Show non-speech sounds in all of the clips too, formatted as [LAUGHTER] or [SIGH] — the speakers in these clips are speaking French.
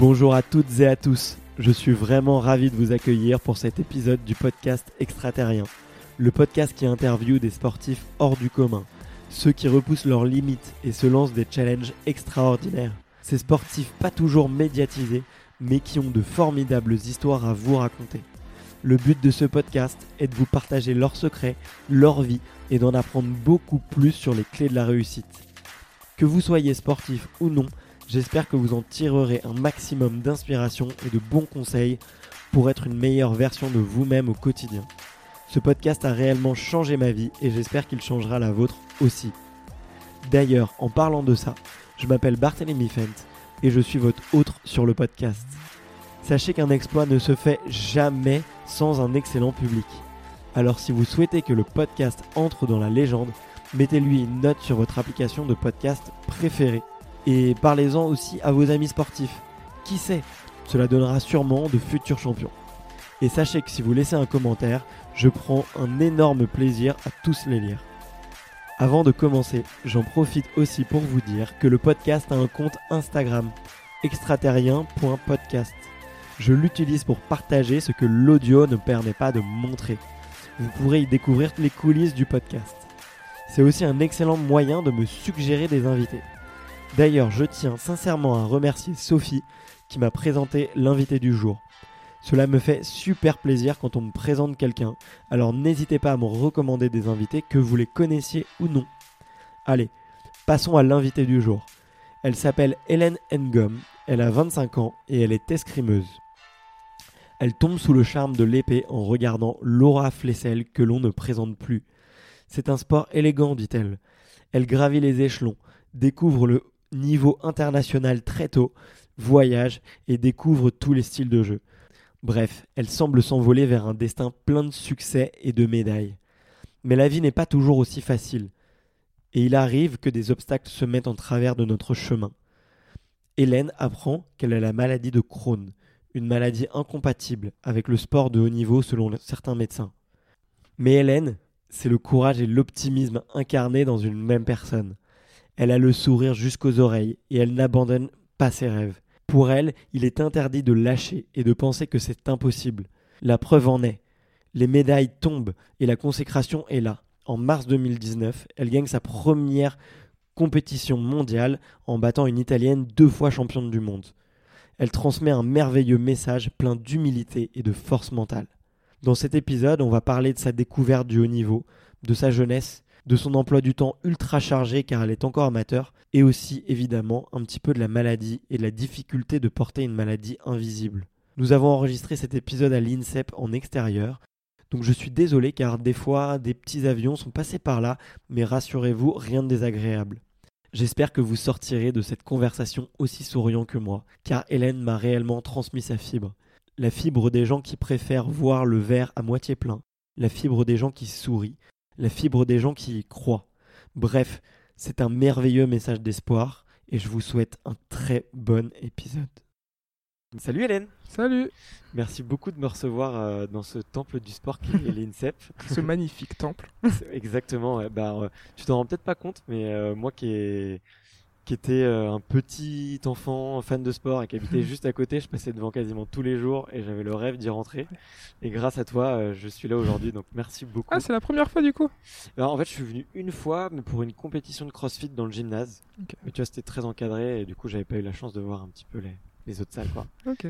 Bonjour à toutes et à tous. Je suis vraiment ravi de vous accueillir pour cet épisode du podcast Extraterrien, le podcast qui interviewe des sportifs hors du commun, ceux qui repoussent leurs limites et se lancent des challenges extraordinaires. Ces sportifs pas toujours médiatisés, mais qui ont de formidables histoires à vous raconter. Le but de ce podcast est de vous partager leurs secrets, leur vie et d'en apprendre beaucoup plus sur les clés de la réussite. Que vous soyez sportif ou non, J'espère que vous en tirerez un maximum d'inspiration et de bons conseils pour être une meilleure version de vous-même au quotidien. Ce podcast a réellement changé ma vie et j'espère qu'il changera la vôtre aussi. D'ailleurs, en parlant de ça, je m'appelle Barthélemy Fent et je suis votre hôte sur le podcast. Sachez qu'un exploit ne se fait jamais sans un excellent public. Alors si vous souhaitez que le podcast entre dans la légende, mettez-lui une note sur votre application de podcast préférée et parlez-en aussi à vos amis sportifs. Qui sait Cela donnera sûrement de futurs champions. Et sachez que si vous laissez un commentaire, je prends un énorme plaisir à tous les lire. Avant de commencer, j'en profite aussi pour vous dire que le podcast a un compte Instagram, extraterrien.podcast. Je l'utilise pour partager ce que l'audio ne permet pas de montrer. Vous pourrez y découvrir les coulisses du podcast. C'est aussi un excellent moyen de me suggérer des invités. D'ailleurs, je tiens sincèrement à remercier Sophie qui m'a présenté l'invité du jour. Cela me fait super plaisir quand on me présente quelqu'un, alors n'hésitez pas à me recommander des invités que vous les connaissiez ou non. Allez, passons à l'invité du jour. Elle s'appelle Hélène Engom, elle a 25 ans et elle est escrimeuse. Elle tombe sous le charme de l'épée en regardant Laura Flessel que l'on ne présente plus. C'est un sport élégant, dit-elle. Elle gravit les échelons, découvre le niveau international très tôt, voyage et découvre tous les styles de jeu. Bref, elle semble s'envoler vers un destin plein de succès et de médailles. Mais la vie n'est pas toujours aussi facile, et il arrive que des obstacles se mettent en travers de notre chemin. Hélène apprend qu'elle a la maladie de Crohn, une maladie incompatible avec le sport de haut niveau selon certains médecins. Mais Hélène, c'est le courage et l'optimisme incarnés dans une même personne. Elle a le sourire jusqu'aux oreilles et elle n'abandonne pas ses rêves. Pour elle, il est interdit de lâcher et de penser que c'est impossible. La preuve en est. Les médailles tombent et la consécration est là. En mars 2019, elle gagne sa première compétition mondiale en battant une Italienne deux fois championne du monde. Elle transmet un merveilleux message plein d'humilité et de force mentale. Dans cet épisode, on va parler de sa découverte du haut niveau, de sa jeunesse de son emploi du temps ultra chargé car elle est encore amateur, et aussi évidemment un petit peu de la maladie et de la difficulté de porter une maladie invisible. Nous avons enregistré cet épisode à l'INSEP en extérieur, donc je suis désolé car des fois des petits avions sont passés par là, mais rassurez-vous, rien de désagréable. J'espère que vous sortirez de cette conversation aussi souriant que moi, car Hélène m'a réellement transmis sa fibre. La fibre des gens qui préfèrent voir le verre à moitié plein, la fibre des gens qui sourient, la fibre des gens qui y croient. Bref, c'est un merveilleux message d'espoir et je vous souhaite un très bon épisode. Salut Hélène Salut Merci beaucoup de me recevoir euh, dans ce temple du sport qui est l'INSEP. [LAUGHS] ce magnifique temple. Exactement, bah, euh, tu t'en rends peut-être pas compte, mais euh, moi qui ai qui était euh, un petit enfant fan de sport et qui habitait [LAUGHS] juste à côté. Je passais devant quasiment tous les jours et j'avais le rêve d'y rentrer. Et grâce à toi, euh, je suis là aujourd'hui. Donc merci beaucoup. Ah, c'est la première fois du coup? Alors, En fait, je suis venu une fois, mais pour une compétition de crossfit dans le gymnase. Mais tu vois, c'était très encadré et du coup, j'avais pas eu la chance de voir un petit peu les, les autres salles. Quoi. Ok.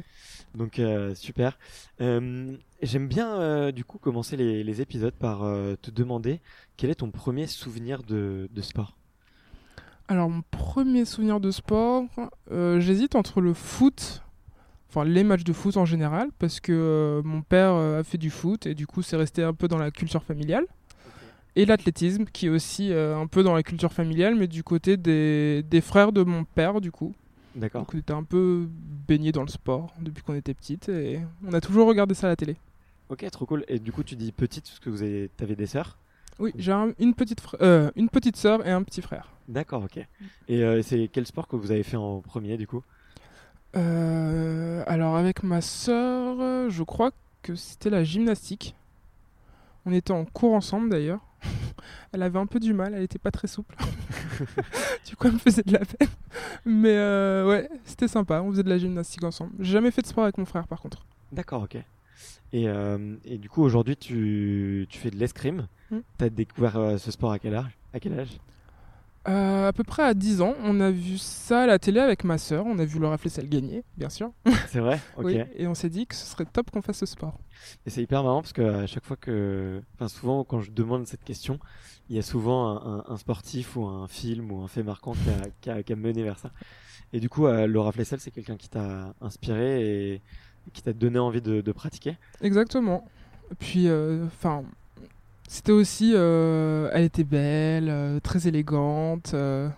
Donc euh, super. J'aime bien du coup commencer les, les épisodes par te demander quel est ton premier souvenir de, de sport? Alors, mon premier souvenir de sport, euh, j'hésite entre le foot, enfin les matchs de foot en général, parce que euh, mon père euh, a fait du foot et du coup, c'est resté un peu dans la culture familiale. et l'athlétisme, qui est aussi un peu dans la culture familiale, mais du côté des, des frères de mon père, du coup. D'accord. Donc on était un peu baigné dans le sport depuis qu'on était petite et on a toujours regardé ça à la télé. Ok, trop cool. Et du coup, tu dis petite parce que vous avez, avais des sœurs Oui, j'ai un- une petite fr- euh, une petite sœur et un petit frère. D'accord, ok. Et euh, c'est quel sport que vous avez fait en premier du coup? Euh, alors avec ma sœur, je crois que c'était la gymnastique. On était en cours ensemble d'ailleurs. [LAUGHS] Elle avait un peu du mal, elle était pas très souple. [LAUGHS] [LAUGHS] du coup, elle me faisait de la peine. Mais euh, ouais, c'était sympa. On faisait de la gymnastique ensemble. J'ai jamais fait de sport avec mon frère par contre. D'accord, ok. Et, et du coup, aujourd'hui, tu, tu fais de l'escrime. Mm. Tu as découvert ce sport à quel âge, à quel âge? Euh, à peu près à 10 ans, on a vu ça à la télé avec ma sœur. On a vu Laura Flessel gagner, bien sûr. [LAUGHS] C'est vrai Ok. Oui, et on s'est dit que ce serait top qu'on fasse ce sport. Et c'est hyper marrant parce que à chaque fois que. Enfin, souvent, quand je demande cette question, il y a souvent un, un- un sportif ou un film ou un fait marquant qui a, qui a- qui a mené vers ça. Et du coup, euh, Laura Flessel, c'est quelqu'un qui t'a inspiré et qui t'a donné envie de, de pratiquer. Exactement. Puis, euh, enfin, c'était aussi, euh, elle était belle, euh, très élégante. euh.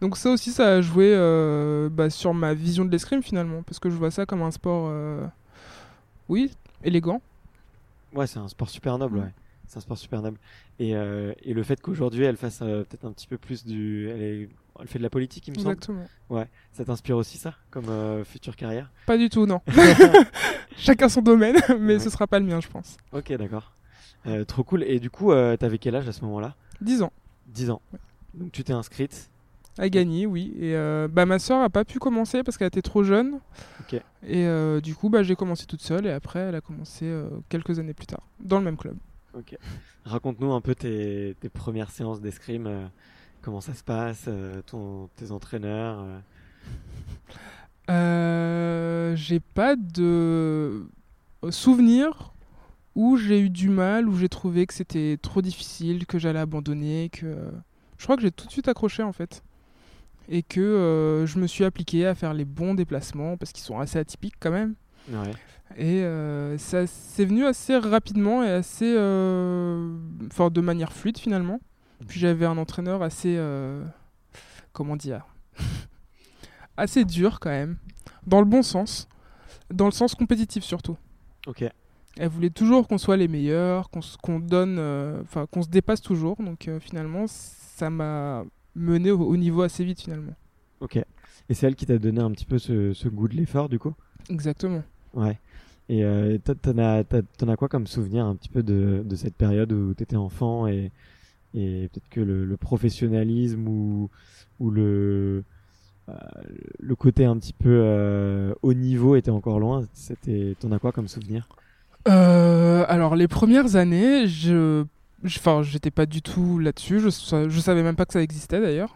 Donc ça aussi, ça a joué euh, bah, sur ma vision de l'escrime finalement, parce que je vois ça comme un sport, euh, oui, élégant. Ouais, c'est un sport super noble, ouais. C'est un sport super noble. Et, euh, et le fait qu'aujourd'hui, elle fasse euh, peut-être un petit peu plus du. Elle, est- elle fait de la politique, il me semble. Exactement. Ça t'inspire aussi, ça, comme euh, future carrière? Pas du tout, non. [LAUGHS] [LAUGHS] Chacun son domaine, mais Ouais. ce sera pas le mien, je pense. Ok, d'accord. Euh, trop cool. Et du coup, euh, t'avais quel âge à ce moment-là? 10 ans. 10 ans. Donc tu t'es inscrite. A gagné, oui. Et euh, bah, ma soeur a pas pu commencer parce qu'elle était trop jeune. Ok. Et euh, du coup, bah, j'ai commencé toute seule et après, elle a commencé quelques années plus tard, dans le même club. Ok. Raconte-nous un peu tes, tes premières séances d'escrime. comment ça se passe, ton, tes entraîneurs. j'ai pas de souvenir où j'ai eu du mal, où j'ai trouvé que c'était trop difficile, que j'allais abandonner, que je crois que j'ai tout de suite accroché en fait. Et que euh, je me suis appliqué à faire les bons déplacements parce qu'ils sont assez atypiques quand même. Ouais. Et euh, ça c'est venu assez rapidement et assez euh, enfin, de manière fluide finalement. Puis j'avais un entraîneur assez comment dire [LAUGHS] assez dur quand même, dans le bon sens, dans le sens compétitif surtout. Ok. Elle voulait toujours qu'on soit les meilleurs, qu'on donne, euh, enfin qu'on se dépasse toujours. Donc euh, finalement, ça m'a mené au, au niveau assez vite finalement. Ok. Et c'est elle qui t'a donné un petit peu ce, ce goût de l'effort, du coup? Exactement. Ouais. Et euh, t'en as, quoi comme souvenir un petit peu de, de cette période où t'étais enfant et, et peut-être que le, le professionnalisme ou, ou le, euh, le côté un petit peu euh, haut niveau était encore loin? C'était, T'en as quoi comme souvenir? Euh, alors les premières années, je, enfin, j'étais pas du tout là-dessus. Je, je savais même pas que ça existait d'ailleurs.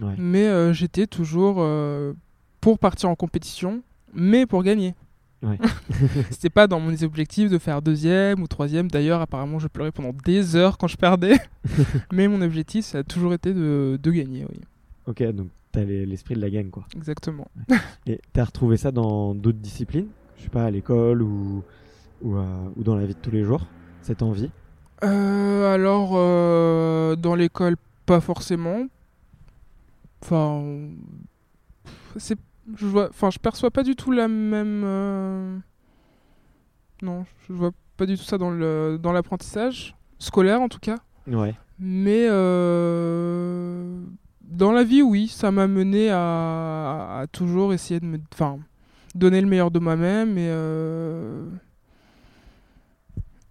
Ouais. Mais euh, j'étais toujours euh, pour partir en compétition, mais pour gagner. Ouais. [LAUGHS] C'était pas dans mon objectif de faire deuxième ou troisième. D'ailleurs, apparemment, je pleurais pendant des heures quand je perdais. [LAUGHS] mais mon objectif, ça a toujours été de, de gagner, oui. Ok, donc t'as les- l'esprit de la gagne, quoi. Exactement. Et t'as retrouvé ça dans d'autres disciplines? Je sais pas, à l'école ou, ou, euh, ou dans la vie de tous les jours Cette envie Euh, alors, euh, dans l'école, pas forcément. Enfin, c'est, je vois, enfin, je perçois pas du tout la même. euh, Non, je vois pas du tout ça dans le dans l'apprentissage scolaire en tout cas. Ouais. Mais dans la vie, oui, ça m'a mené à, à toujours essayer de me, enfin, donner le meilleur de moi-même et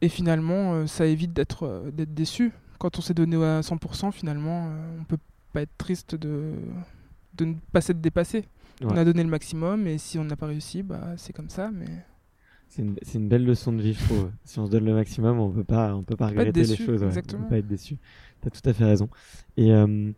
et finalement, euh, ça évite d'être euh, d'être déçu. Quand on s'est donné à 100%, finalement, euh, on peut pas être triste de de ne pas s'être dépassé. On a donné le maximum et si on n'a pas réussi, bah c'est comme ça. Mais C'est une, belle leçon de vie, je trouve. si on se donne le maximum, on peut pas, on peut pas regretter les déçu, choses. ouais. On peut pas être déçu. T'as tout à fait raison. Et, euh,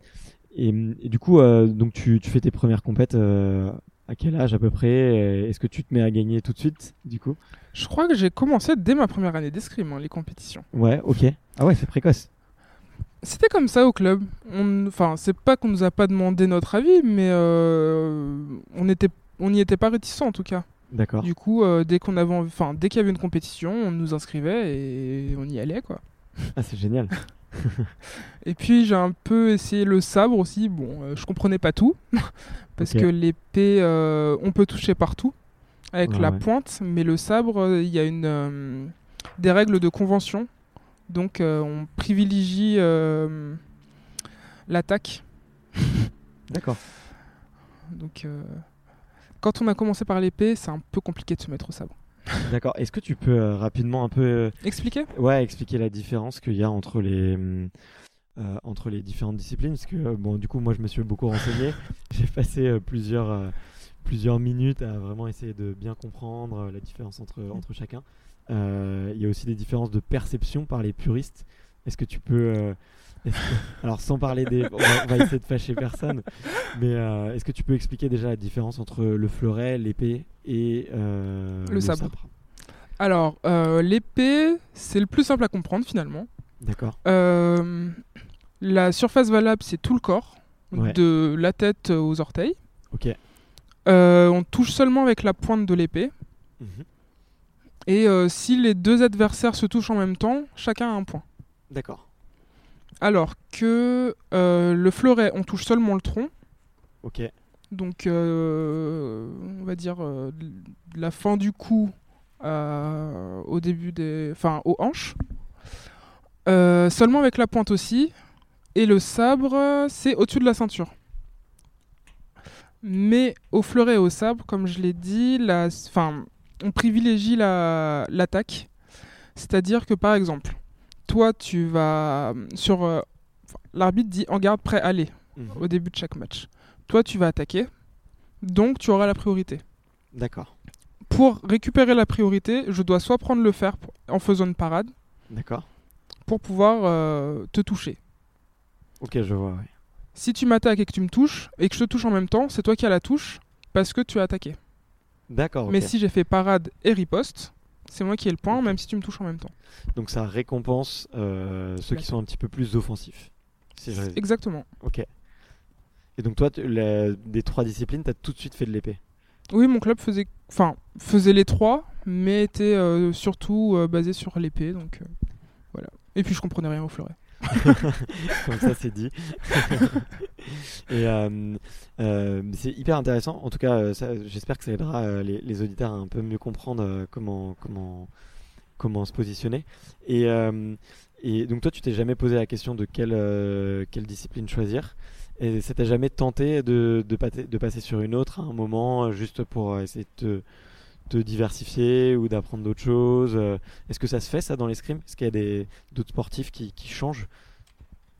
et, et du coup, euh, donc tu, tu fais tes premières compètes euh, à quel âge à peu près Et Est-ce que tu te mets à gagner tout de suite, du coup? Je crois que j'ai commencé dès ma première année d'escrime, hein, les compétitions. Ouais, ok. Ah ouais, c'est précoce. C'était comme ça au club. On- Enfin, c'est pas qu'on nous a pas demandé notre avis, mais euh, on était, on n'y était pas réticents en tout cas. D'accord. Du coup, euh, dès qu'on avait, enfin, dès qu'il y avait une compétition, on nous inscrivait et on y allait quoi. Ah, c'est génial. [LAUGHS] Et puis j'ai un peu essayé le sabre aussi. Bon, euh, je comprenais pas tout [LAUGHS] parce que l'épée, euh, on peut toucher partout avec la ouais. pointe, mais le sabre, euh, il y a une des règles de convention. Donc on privilégie l'attaque. [LAUGHS] D'accord. Donc quand on a commencé par l'épée, c'est un peu compliqué de se mettre au sabre. D'accord. Est-ce que tu peux euh, rapidement un peu euh, Expliquer? Ouais, expliquer la différence qu'il y a entre les, euh, entre les différentes disciplines Parce que, bon, du coup, moi, je me suis beaucoup renseigné. [LAUGHS] J'ai passé plusieurs, plusieurs minutes à vraiment essayer de bien comprendre la différence entre, entre chacun. Il y a aussi des différences de perception par les puristes. Est-ce que tu peux. euh, que- Alors, sans parler des. On va, on va essayer de fâcher personne. Mais euh, est-ce que tu peux expliquer déjà la différence entre le fleuret, l'épée et euh, Le sabre. Alors l'épée, c'est le plus simple à comprendre finalement. D'accord. La surface valable, c'est tout le corps, Ouais. de la tête aux orteils. Ok. On touche seulement avec la pointe de l'épée. Mhm. Et euh, si les deux adversaires se touchent en même temps, chacun a un point. D'accord. Alors que euh, le fleuret, on touche seulement le tronc. Ok. Donc, euh, on va dire euh, de la fin du cou au début des, enfin, aux hanches. Seulement avec la pointe aussi. Et le sabre, c'est au-dessus de la ceinture. Mais au fleuret et au sabre, comme je l'ai dit, la, enfin, on privilégie la- l'attaque. C'est-à-dire que par exemple, toi, tu vas sur, euh, l'arbitre dit en garde prêt, allez Mhm. au début de chaque match. Toi, tu vas attaquer, donc tu auras la priorité. D'accord. Pour récupérer la priorité, je dois soit prendre le fer pour- en faisant une parade D'accord. pour pouvoir euh, te toucher. Ok, je vois. ouais. Si tu m'attaques et que tu me touches et que je te touche en même temps, c'est toi qui as la touche parce que tu as attaqué. D'accord. Mais si j'ai fait parade et riposte, c'est moi qui ai le point, même si tu me touches en même temps. Donc ça récompense euh, ceux qui sont un petit peu plus offensifs. Si je résume. Exactement. Ok. Et donc toi, tu- la- des trois disciplines, t'as tout de suite fait de l'épée. Oui, mon club faisait, enfin, faisait les trois, mais était euh, surtout euh, basé sur l'épée, donc voilà. Et puis je comprenais rien au fleuret. [LAUGHS] Comme ça, c'est dit. [LAUGHS] Et euh, euh, c'est hyper intéressant. En tout cas, euh, j'espère que ça aidera les, les auditeurs à un peu mieux comprendre comment, comment, comment se positionner. Et, et donc toi, tu t'es jamais posé la question de quelle, quelle discipline choisir. Et ça t'a jamais tenté de, de, de passer sur une autre à un moment, juste pour essayer de te, te diversifier ou d'apprendre d'autres choses euh, Est-ce que ça se fait ça dans l'escrime Est-ce qu'il y a des- d'autres sportifs qui, qui changent?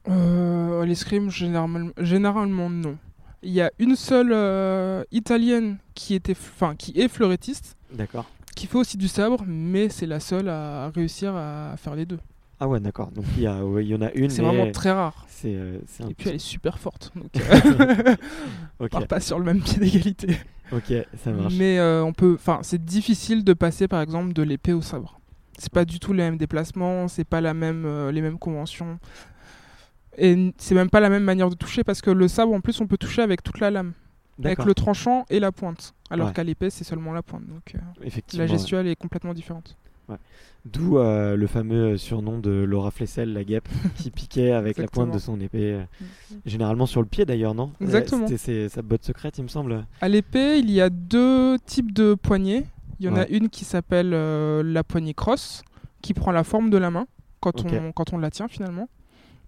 Euh, L'escrime, généralement, généralement non. Il y a une seule euh, italienne qui, était, enfin, qui est fleurettiste, D'accord. qui fait aussi du sabre, mais c'est la seule à réussir à faire les deux. Ah ouais, d'accord. Donc il y, a, ouais, il y en a une. C'est vraiment très rare. C'est euh, Et puis elle est super forte, donc [LAUGHS] [LAUGHS] on part pas sur le même pied d'égalité. Ok, ça marche. Mais euh, on peut, enfin, c'est difficile de passer par exemple de l'épée au sabre. C'est pas du tout les mêmes déplacements, c'est pas la même, euh, les mêmes conventions, et c'est même pas la même manière de toucher parce que le sabre en plus on peut toucher avec toute la lame, avec le tranchant et la pointe, alors Ouais. qu'à l'épée c'est seulement la pointe. Donc euh, la ouais. gestuelle est complètement différente. D'où euh, le fameux surnom de Laura Flessel, la guêpe, [LAUGHS] qui piquait avec la pointe de son épée. euh, Généralement sur le pied d'ailleurs, non? Euh, Exactement. C'était sa botte secrète, il me semble. À l'épée, il y a deux types de poignées. Il y en a une qui s'appelle euh, la poignée crosse, qui prend la forme de la main quand, on, quand on la tient finalement.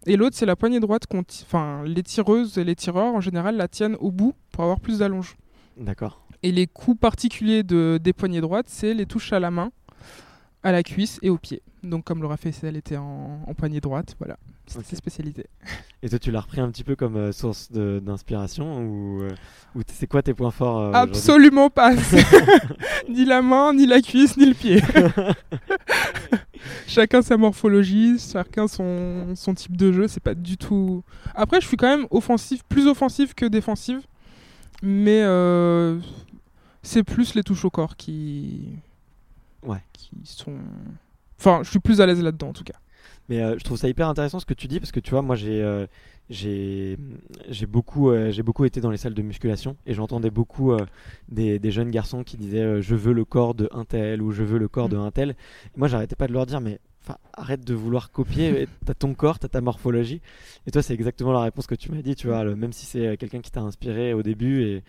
Et l'autre, c'est la poignée droite. Enfin, les tireuses et les tireurs, en général, la tiennent au bout pour avoir plus d'allonge. D'accord. Et les coups particuliers de, des poignées droites, c'est les touches à la main, à la cuisse et au pied. Donc, comme Laura Fessel était en, en poignée droite, voilà, c'était Ok. ses spécialités. Et toi, tu l'as repris un petit peu comme euh, source d'inspiration ou, euh, ou c'est quoi tes points forts euh, Absolument pas. [LAUGHS] [LAUGHS] ni la main, ni la cuisse, ni le pied. [LAUGHS] chacun sa morphologie, chacun son, son type de jeu. C'est pas du tout. Après, je suis quand même offensif, plus offensif que défensif. Mais euh, c'est plus les touches au corps qui. Ouais. Qui sont. Enfin, je suis plus à l'aise là-dedans en tout cas. Mais euh, je trouve ça hyper intéressant ce que tu dis parce que tu vois, moi j'ai euh, j'ai j'ai beaucoup euh, j'ai beaucoup été dans les salles de musculation et j'entendais beaucoup des, des jeunes garçons qui disaient je veux le corps de un tel ou je veux le corps de Mm. un tel. Et moi j'arrêtais pas de leur dire mais enfin, arrête de vouloir copier. [LAUGHS] t'as ton corps, t'as ta morphologie. Et toi, c'est exactement la réponse que tu m'as dit. Tu vois, le- même si c'est euh, quelqu'un qui t'a inspiré au début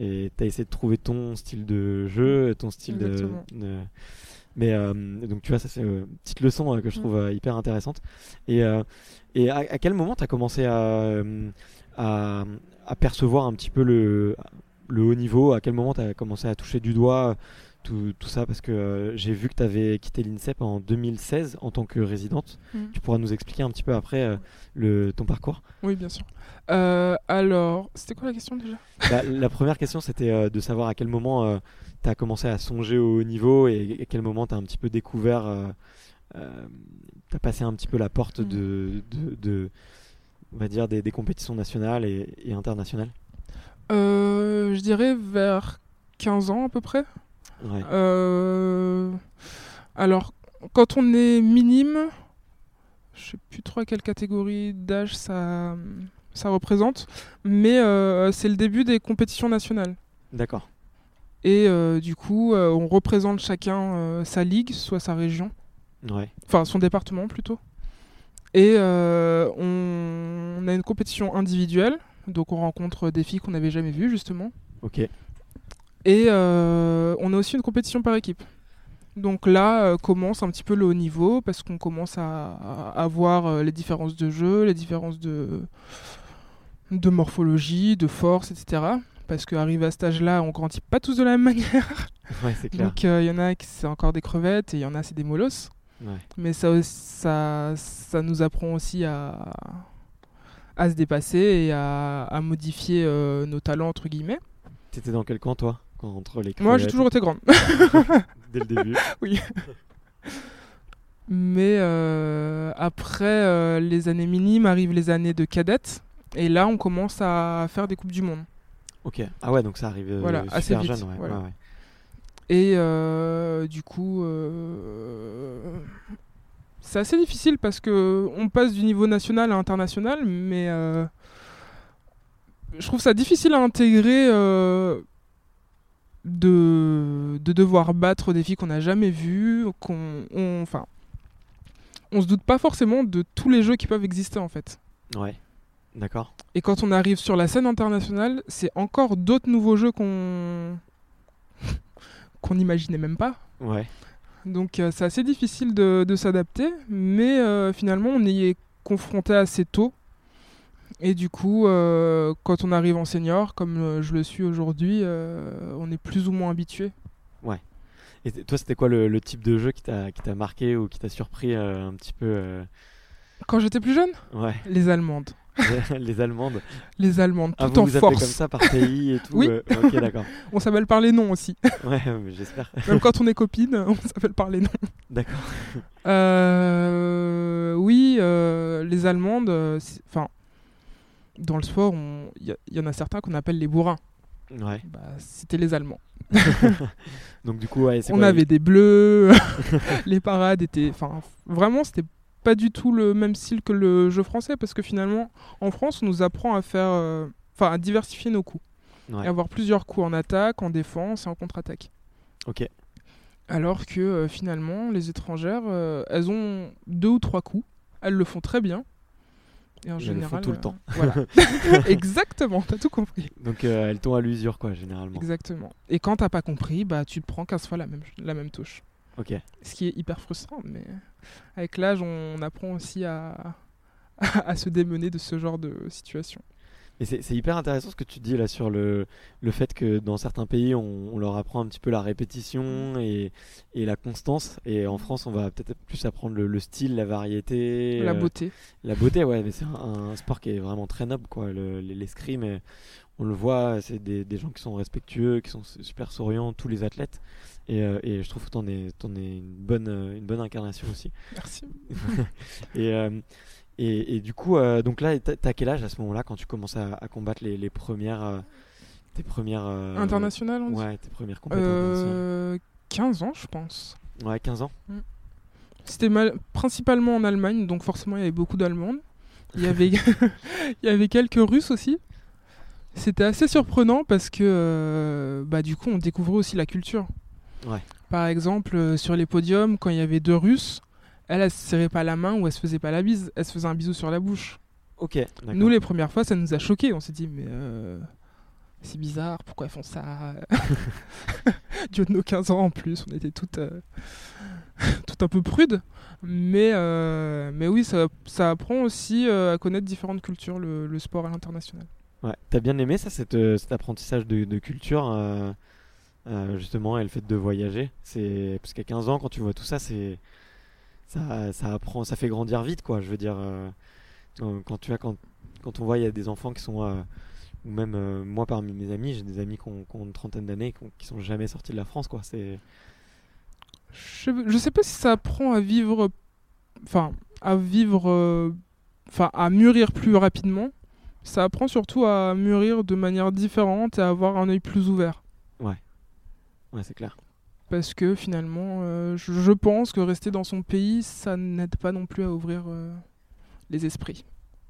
et t'as essayé de trouver ton style de jeu, ton style de, Mais euh, donc tu vois, ça c'est une petite leçon euh, que je Mm. trouve euh, hyper intéressante. Et euh, et à, à quel moment t'as commencé à, euh, à à percevoir un petit peu le le haut niveau? À quel moment t'as commencé à toucher du doigt tout, tout ça parce que euh, j'ai vu que tu avais quitté l'INSEP en 2016 en tant que résidente. Mm. Tu pourras nous expliquer un petit peu après euh, le, ton parcours? Oui, bien sûr. Euh, alors, c'était quoi la question déjà? Bah, La première question c'était euh, de savoir à quel moment tu as commencé à songer au haut niveau et à quel moment tu as un petit peu découvert, tu as passé un petit peu la porte de, de, de- on va dire des, des compétitions nationales et, et internationales? Euh, Je dirais vers 15 ans à peu près. Ouais. Euh, alors, quand on est minime, je sais plus trop à quelle catégorie d'âge ça, ça représente, mais euh, c'est le début des compétitions nationales. D'accord. Et euh, du coup, euh, on représente chacun sa ligue, soit sa région, Ouais. enfin son département plutôt. Et on, on a une compétition individuelle, donc on rencontre des filles qu'on n'avait jamais vues justement. Ok. Et euh, on a aussi une compétition par équipe. Donc là euh, commence un petit peu le haut niveau parce qu'on commence à, à- à voir euh, les différences de jeu, les différences de, de morphologie, de force, etc. Parce qu'arrivé à cet âge-là, on grandit pas tous de la même [LAUGHS] manière. Ouais, clair. Donc il y en a qui c'est encore des crevettes et il y en a c'est des molosses. Ouais. Mais ça, ça, ça nous apprend aussi à, à se dépasser et à, à modifier nos talents entre guillemets. T'étais dans quel camp toi? Entre les Moi j'ai toujours été grande. [LAUGHS] dès le début. [LAUGHS] Mais euh, après euh, les années minimes arrivent les années de cadette. Et là, on commence à faire des Coupes du Monde. Ok. Ah ouais, donc ça arrive euh, Voilà, super assez vite, jeune. Ouais. voilà. ouais, ouais. Et du coup, c'est assez difficile parce que on passe du niveau national à international, mais je trouve ça difficile à intégrer de, de devoir battre des filles qu'on n'a jamais vues, qu'on, on- enfin, on se doute pas forcément de tous les jeux qui peuvent exister en fait. Ouais. D'accord. Et quand on arrive sur la scène internationale, c'est encore d'autres nouveaux jeux qu'on [LAUGHS] qu'on n'imaginait même pas. Ouais. Donc euh, c'est assez difficile de, de s'adapter, mais euh, finalement on y est confronté assez tôt. Et du coup, euh, quand on arrive en senior, comme euh, je le suis aujourd'hui, euh, on est plus ou moins habitué. Et t- toi, c'était quoi le, le type de jeu qui t'a marqué ou qui t'a surpris un petit peu Quand j'étais plus jeune, Ouais. les Allemandes. [LAUGHS] les Allemandes. Les Allemandes, Ah, tout vous en vous force. comme ça par pays et tout. Oui. euh, ok, [LAUGHS] d'accord. On s'appelle par les noms aussi. Ouais, j'espère. [LAUGHS] Même quand on est copine, on s'appelle par les noms. D'accord. Euh, oui, euh, les Allemandes, enfin, dans le sport, on- il y, en a certains qu'on appelle les bourrins. Ouais. Bah, C'était les Allemands. [LAUGHS] Donc du coup, ouais, On quoi, avait des bleus, [LAUGHS] [LAUGHS] les parades étaient. Enfin, vraiment, c'était pas du tout le même style que le jeu français parce que finalement, en France, on nous apprend à faire. euh, Enfin, à diversifier nos coups. Ouais. Et avoir plusieurs coups en attaque, en défense et en contre-attaque. Ok. Alors que euh, finalement, les étrangères, euh, elles ont deux ou trois coups. Elles le font très bien. Et en Elles le font général. tout le euh, temps. Voilà. [LAUGHS] [LAUGHS] Exactement, t'as tout compris. Donc euh, elles tombent à l'usure, quoi, généralement. Exactement. Et quand t'as pas compris, bah tu te prends 15 fois la même, la même touche. Ok. Ce qui est hyper frustrant, mais avec l'âge, on apprend aussi à, [LAUGHS] à se démener de ce genre de situation. Et c'est hyper intéressant ce que tu dis là sur le, le fait que dans certains pays, on, on leur apprend un petit peu la répétition et, et la constance. Et en France, on va peut-être plus apprendre le, le style, la variété. La euh, beauté. La beauté, ouais, mais c'est un, un sport qui est vraiment très noble, quoi. Le- les- L'escrime, on le voit, c'est des, des gens qui sont respectueux, qui sont super souriants, tous les athlètes. Et, euh, et je trouve que t'en es, t'en es une, bonne, une bonne incarnation aussi. Merci. [LAUGHS] Et, euh, et, et du coup, euh, donc là, t'as quel âge à ce moment-là quand tu commences à, à combattre les, les premières. euh, tes premières. euh, International, on dit Ouais, tes premières compétitions internationales? Euh, 15 ans, je pense. Ouais, 15 ans. C'était mal- principalement en Allemagne, donc forcément il y avait beaucoup d'Allemandes. Il y avait, [LAUGHS] [LAUGHS] il y avait quelques Russes aussi. C'était assez surprenant parce que bah, du coup on découvrait aussi la culture. Ouais. Par exemple, sur les podiums, quand il y avait deux Russes, elle, elle se serrait pas la main ou elle se faisait pas la bise, elle se faisait un bisou sur la bouche. Ok. Nous, les premières fois, ça nous a choqués. On s'est dit, mais euh, c'est bizarre, pourquoi elles font ça? [LAUGHS] [LAUGHS] Haut de nos 15 ans en plus, on était toutes, euh, [LAUGHS] toutes un peu prudes. Mais, euh, mais oui, ça, ça apprend aussi à connaître différentes cultures, le, le sport à l'international. Ouais. T'as bien aimé ça, euh, cet apprentissage de, de culture, justement, et le fait de voyager? C'est parce qu'à 15 ans, quand tu vois tout ça, c'est ça, ça apprend, ça fait grandir vite, quoi. Je veux dire, euh, quand, tu as quand, quand on voit il y a des enfants qui sont euh, ou même euh, moi parmi mes amis, j'ai des amis qui ont, qui ont une trentaine d'années, qui, qui sont jamais sortis de la France, quoi. C'est Je, je sais pas si ça apprend à vivre, enfin, à vivre, enfin, à mûrir plus rapidement. Ça apprend surtout à mûrir de manière différente et à avoir un œil plus ouvert. ouais, c'est clair. Parce que finalement, euh, je, pense que rester dans son pays, ça n'aide pas non plus à ouvrir euh, les esprits.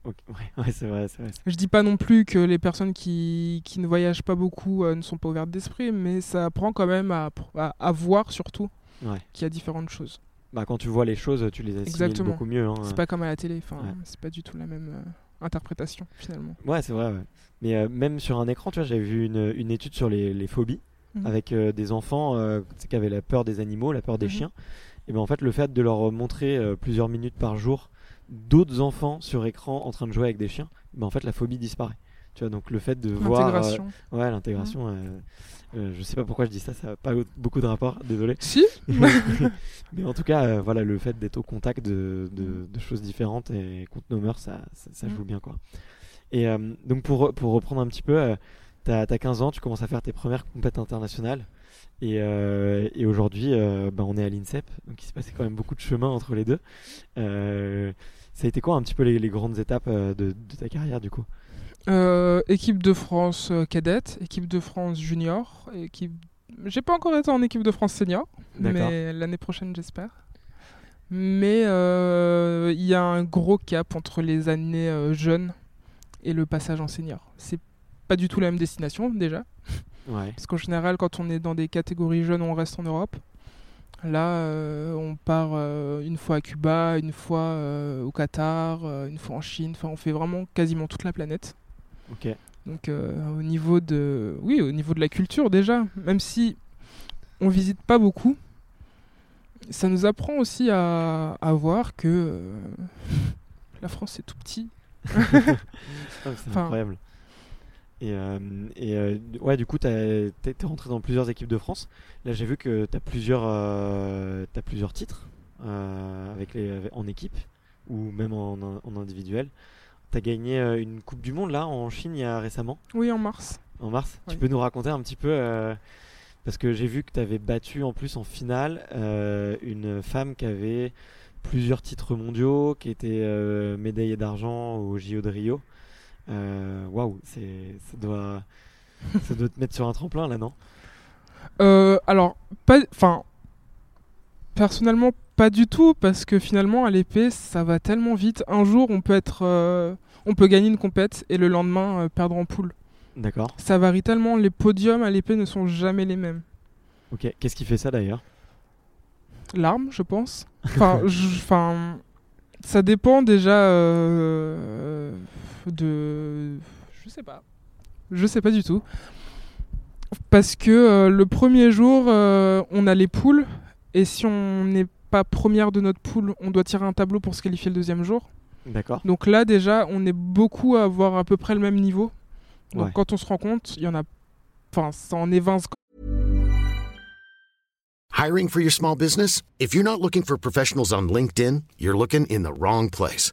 Ok, [LAUGHS] Ouais, ouais, c'est vrai, c'est vrai. Je dis pas non plus que les personnes qui, qui ne voyagent pas beaucoup euh, ne sont pas ouvertes d'esprit, mais ça apprend quand même à, à, à voir surtout Ouais. qu'il y a différentes choses. Bah, quand tu vois les choses, tu les assimiles Exactement. beaucoup mieux. hein. C'est pas comme à la télé, enfin, c'est pas du tout la même interprétation finalement. Ouais, c'est vrai. ouais. Mais euh, même sur un écran, tu vois, j'avais vu une, une étude sur les, les phobies Mhm. avec euh, des enfants euh, qui avaient la peur des animaux, la peur des Mhm. chiens. Et ben en fait, le fait de leur montrer euh, plusieurs minutes par jour d'autres enfants sur écran en train de jouer avec des chiens, ben en fait la phobie disparaît. Tu vois, donc le fait de voir, euh, L'intégration. ouais, l'intégration. euh, euh, je sais pas pourquoi je dis ça, ça n'a pas beaucoup de rapport, désolé. Si [LAUGHS] Mais en tout cas, euh, voilà, le fait d'être au contact de, de- de choses différentes et contre nos mœurs, ça, ça, ça Mm. joue bien, quoi. Et euh, donc, pour, pour reprendre un petit peu, t'as as 15 ans, tu commences à faire tes premières compètes internationales. Et, euh, et aujourd'hui, euh, bah, on est à l'INSEP, donc il s'est passé quand même beaucoup de chemin entre les deux. Euh, ça a été quoi un petit peu les, les grandes étapes euh, de, de ta carrière, du coup? Équipe de France cadette, équipe de France junior, équipe. J'ai pas encore été en équipe de France senior, mais l'année prochaine j'espère. Mais il y a un gros cap entre les années jeunes et le passage en senior. C'est pas du tout la même destination déjà, Ouais, parce qu'en général quand on est dans des catégories jeunes on reste en Europe. Là euh, on part euh, une fois à Cuba, une fois euh, au Qatar, une fois en Chine. Enfin on fait vraiment quasiment toute la planète. ok. Donc au niveau de oui, au niveau de la culture déjà, même si on visite pas beaucoup, ça nous apprend aussi à, à voir que [LAUGHS] la France c'est tout petit. [LAUGHS] Ah, c'est Enfin- incroyable. Et, euh, et euh, ouais, du coup, t'es rentré dans plusieurs équipes de France. Là, j'ai vu que t'as plusieurs, euh, t'as plusieurs titres euh, avec les, en équipe ou même en, en individuel. T'as gagné une Coupe du Monde là en Chine il y a récemment, Oui, en mars. en mars. Tu peux nous raconter un petit peu parce que j'ai vu que t'avais battu en plus en finale une femme qui avait plusieurs titres mondiaux, qui était médaillée d'argent au JO de Rio. Euh, Waouh, c'est ça doit ça doit te mettre sur un tremplin là, non? Euh, alors pas, enfin personnellement pas du tout parce que finalement à l'épée ça va tellement vite. Un jour on peut être, euh, on peut gagner une compète et le lendemain euh, perdre en poule. D'accord. Ça varie tellement. Les podiums à l'épée ne sont jamais les mêmes. Ok. Qu'est-ce qui fait ça d'ailleurs? L'arme, je pense. [LAUGHS] Enfin, enfin, ça dépend déjà de. Je sais pas. Je sais pas du tout. Parce que euh, le premier jour, euh, on a les poules. Et si on n'est pas première de notre poule, on doit tirer un tableau pour se qualifier le deuxième jour. D'accord. Donc là, déjà, on est beaucoup à avoir à peu près le même niveau. Donc Ouais. quand on se rend compte, il y en a. Enfin, ça en est 20 Hiring for your small business? If you're not looking for professionals on LinkedIn, you're looking in the wrong place.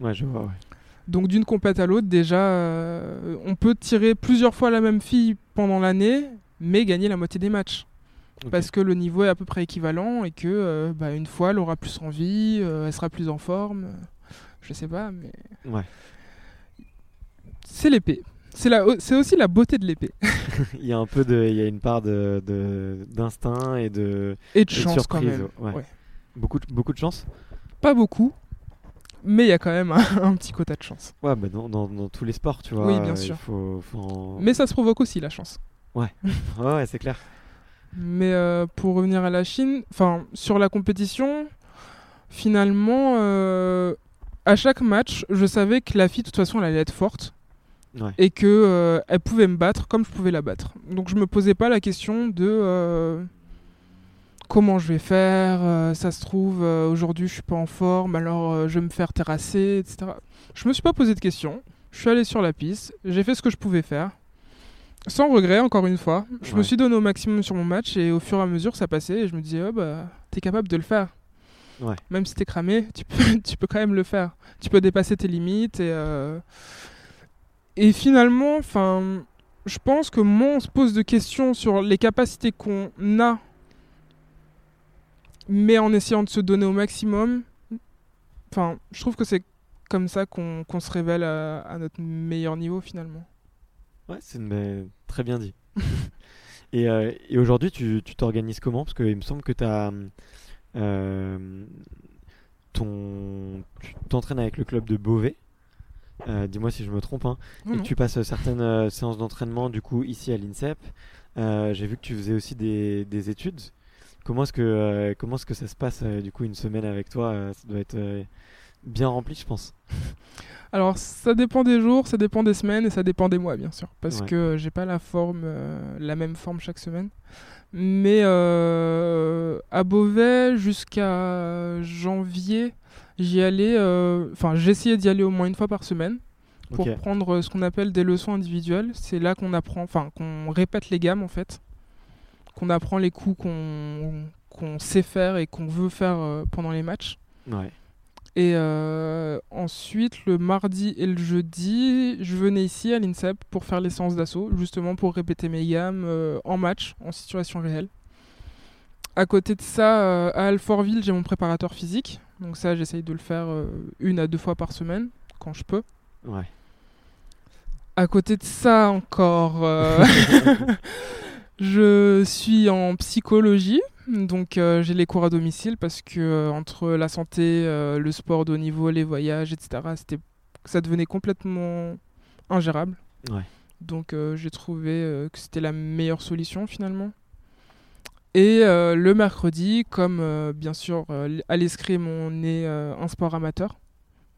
Ouais, je vois. Ouais. Donc d'une compète à l'autre, déjà, euh, on peut tirer plusieurs fois la même fille pendant l'année, mais gagner la moitié des matchs. Parce que le niveau est à peu près équivalent et que euh, bah, une fois elle aura plus envie, euh, elle sera plus en forme. je sais pas, mais Ouais. c'est l'épée. C'est la- c'est aussi la beauté de l'épée. [LAUGHS] [LAUGHS] il y a un peu de, il y a une part de de- d'instinct et de, Et de et de chance quand même. ouais. Ouais. Beaucoup, beaucoup de chance? Pas beaucoup, mais il y a quand même un, [LAUGHS] un petit quota de chance. Ouais, bah dans, dans, dans tous les sports, tu vois. Oui, bien euh, sûr. Il faut, faut en- Mais ça se provoque aussi la chance. [LAUGHS] Ouais, ouais, c'est clair. Mais euh, pour revenir à la Chine, enfin sur la compétition, finalement, euh, à chaque match, je savais que la fille de toute façon elle allait être forte Ouais. et que euh, elle pouvait me battre comme je pouvais la battre. Donc je me posais pas la question de comment je vais faire. euh, ça se trouve euh, aujourd'hui je suis pas en forme, alors euh, je vais me faire terrasser, etc. Je me suis pas posé de questions. Je suis allé sur la piste, j'ai fait ce que je pouvais faire. Sans regret, encore une fois. Je me suis donné au maximum sur mon match et au fur et à mesure ça passait et je me disais, oh, bah, t'es capable de le faire. Ouais. Même si t'es cramé, tu peux, [LAUGHS] tu peux quand même le faire. Tu peux dépasser tes limites et, et finalement, enfin, je pense que moins on se pose de questions sur les capacités qu'on a, mais en essayant de se donner au maximum, enfin, je trouve que c'est comme ça qu'on qu'on se révèle à, à notre meilleur niveau finalement. Ouais, c'est très bien dit. [LAUGHS] et euh, et aujourd'hui, tu t'organises comment? Parce qu'il me semble que tu as. ton... tu t'entraînes avec le club de Beauvais. Euh, Dis-moi si je me trompe. Hein. Et tu passes certaines euh, séances d'entraînement du coup ici à l'INSEP. Euh, J'ai vu que tu faisais aussi des, des études. Comment est-ce que euh, comment est-ce que ça se passe euh, du coup une semaine avec toi euh, Ça doit être bien rempli, je pense. [LAUGHS] Alors ça dépend des jours, ça dépend des semaines et ça dépend des mois bien sûr parce Ouais. que j'ai pas la forme euh, la même forme chaque semaine. Mais euh, à Beauvais jusqu'à janvier, j'y allais euh, enfin j'essayais d'y aller au moins une fois par semaine pour prendre ce qu'on appelle des leçons individuelles, c'est là qu'on apprend enfin qu'on répète les gammes en fait. Qu'on apprend les coups qu'on sait faire et qu'on veut faire euh, pendant les matchs. Ouais. Et euh, ensuite, le mardi et le jeudi, je venais ici à l'INSEP pour faire les séances d'assaut, justement pour répéter mes gammes euh, en match, en situation réelle. À côté de ça, euh, à Alfortville, j'ai mon préparateur physique. Donc ça, j'essaye de le faire une à deux fois par semaine, quand je peux. Ouais. À côté de ça encore, [LAUGHS] [LAUGHS] je suis en psychologie. Donc euh, j'ai les cours à domicile parce que euh, entre la santé, euh, le sport de haut niveau, les voyages, etc., c'était, ça devenait complètement ingérable. Ouais. Donc j'ai trouvé que c'était la meilleure solution finalement. Et le mercredi, comme bien sûr à l'escrime on est un sport amateur,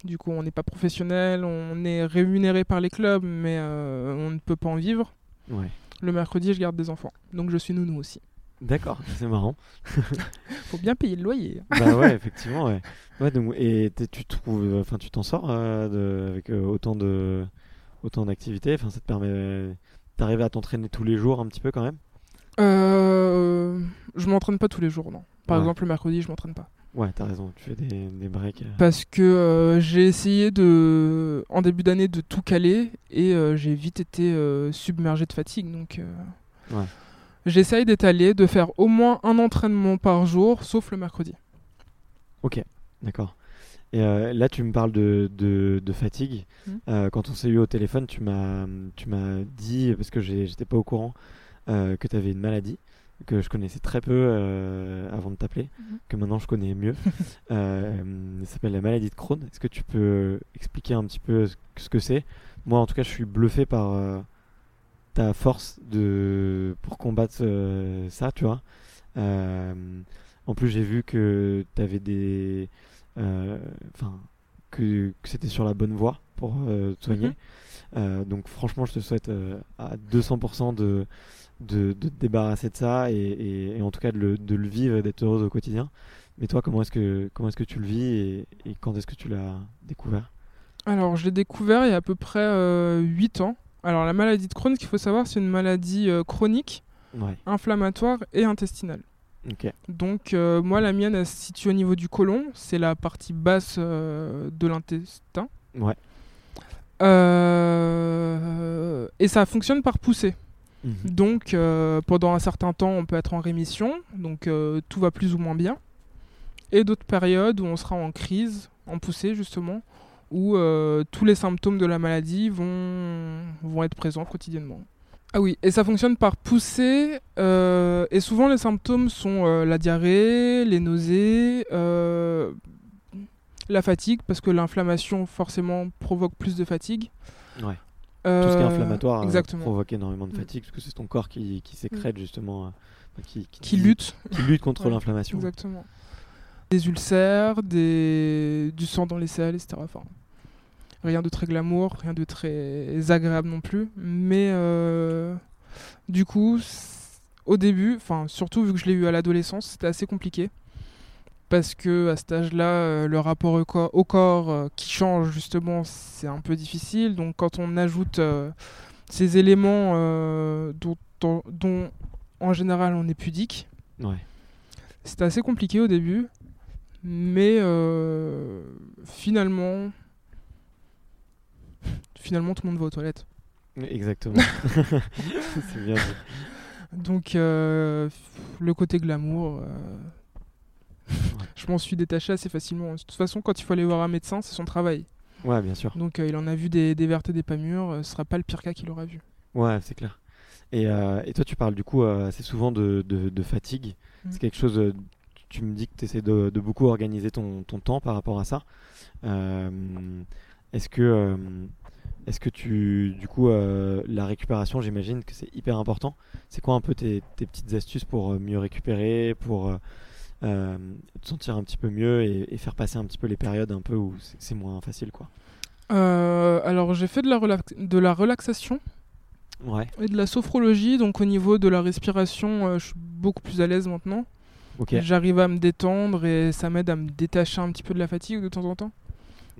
du coup on n'est pas professionnel, on est rémunéré par les clubs, mais on ne peut pas en vivre. Ouais. Le mercredi je garde des enfants, donc je suis nounou aussi. D'accord, [LAUGHS] c'est marrant. [LAUGHS] Faut bien payer le loyer. [LAUGHS] bah ouais, effectivement, ouais. Ouais, donc, et tu trouves, enfin, tu t'en sors euh, de, avec euh, autant de, autant d'activités? Enfin, ça te permet, t'arrives à t'entraîner tous les jours un petit peu quand même? Euh, je m'entraîne pas tous les jours, non. Par Ouais. exemple, le mercredi, je m'entraîne pas. Ouais, t'as raison. Tu fais des, des breaks. Parce que euh, j'ai essayé de, en début d'année, de tout caler et euh, j'ai vite été euh, submergé de fatigue. Donc, Ouais. j'essaye d'étaler, de faire au moins un entraînement par jour, sauf le mercredi. Ok, d'accord. Et là, tu me parles de, de, de fatigue. Euh, quand on s'est eu au téléphone, tu m'as, dit, parce que j'étais pas au courant, que tu avais une maladie que je connaissais très peu euh, avant de t'appeler, Mhm. que maintenant je connais mieux. [LAUGHS] euh, ça s'appelle la maladie de Crohn. Est-ce que tu peux expliquer un petit peu ce que- ce que c'est? Moi, en tout cas, je suis bluffé par euh, ta force de pour combattre euh, ça, tu vois. En plus, j'ai vu que tu avais des. Enfin, que, que c'était sur la bonne voie pour euh, te soigner. Mhm. Euh, donc, franchement, je te souhaite euh, à 200% de, de, de te débarrasser de ça et, et- et en tout cas de le, de le vivre et d'être heureuse au quotidien. Mais toi, comment est-ce que, comment est-ce que tu le vis et, et quand est-ce que tu l'as découvert? Alors, je l'ai découvert il y a à peu près euh, 8 ans. Alors, la maladie de Crohn, ce qu'il faut savoir, c'est une maladie chronique, Ouais, inflammatoire et intestinale. Donc euh, moi la mienne elle se situe au niveau du côlon, c'est la partie basse euh, de l'intestin. Ouais. Euh, et ça fonctionne par poussée. Mhm. Donc euh, pendant un certain temps, on peut être en rémission, donc euh, tout va plus ou moins bien. Et d'autres périodes où on sera en crise, en poussée justement, où tous les symptômes de la maladie vont, vont être présents quotidiennement. Ah oui, et ça fonctionne par poussée, et souvent les symptômes sont la diarrhée, les nausées, la fatigue, parce que l'inflammation forcément provoque plus de fatigue. Ouais. Tout ce qui est Euh, inflammatoire euh, exactement. provoque énormément de Mm. fatigue parce que c'est ton corps qui, qui sécrète justement, euh, qui, Qui lutte qui lutte contre Ouais, l'inflammation. Exactement. Des ulcères, des... du sang dans les selles, etc. Enfin, rien de très glamour, rien de très agréable non plus. Mais euh, du coup, au début, enfin surtout vu que je l'ai eu à l'adolescence, c'était assez compliqué. Parce que à cet âge-là, euh, le rapport au corps, au corps, euh, qui change justement, c'est un peu difficile. Donc quand on ajoute euh, ces éléments dont, dont- dont, en général on est pudique, Ouais. c'était assez compliqué au début, mais finalement, finalement tout le monde va aux toilettes. Exactement. [LAUGHS] c'est bien. dit. Donc euh, le côté glamour, euh, je m'en suis détaché assez facilement. De toute façon, quand il faut aller voir un médecin, c'est son travail. Ouais, bien sûr. Donc euh, il en a vu des, des vertes et des pas mûres, euh, ce sera pas le pire cas qu'il aura vu. Ouais, c'est clair. Et, euh, et toi, tu parles du coup assez souvent de, de, de fatigue. Mm. C'est quelque chose. tu me dis que tu essaies de, de beaucoup organiser ton, ton temps par rapport à ça. Est-ce que, est-ce que tu, du coup, la récupération, j'imagine que c'est hyper important. C'est quoi un peu tes, tes petites astuces pour mieux récupérer, pour euh, te sentir un petit peu mieux et, et faire passer un petit peu les périodes un peu où c'est, moins facile, quoi. Euh, alors j'ai fait de la, relax- de la relaxation Ouais. et de la sophrologie, donc au niveau de la respiration, euh, je suis beaucoup plus à l'aise maintenant. J'arrive à me détendre et ça m'aide à me détacher un petit peu de la fatigue de temps en temps.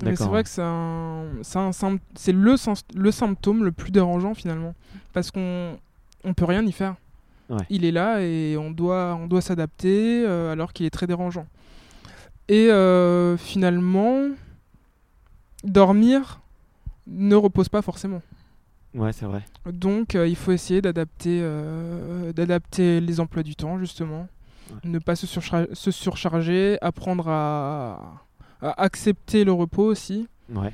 Mais c'est vrai que c'est un, un le, le symptôme le plus dérangeant finalement. Parce qu'on on peut rien y faire. Ouais. Il est là et on doit, on doit s'adapter euh, alors qu'il est très dérangeant. Et euh, finalement, dormir ne repose pas forcément. Ouais, c'est vrai. Donc euh, il faut essayer d'adapter d'adapter les emplois du temps justement. Ouais. Ne pas se, surchar- se surcharger, apprendre à, à accepter le repos aussi Ouais.